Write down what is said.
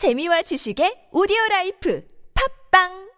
재미와 지식의 오디오 라이프. 팝빵!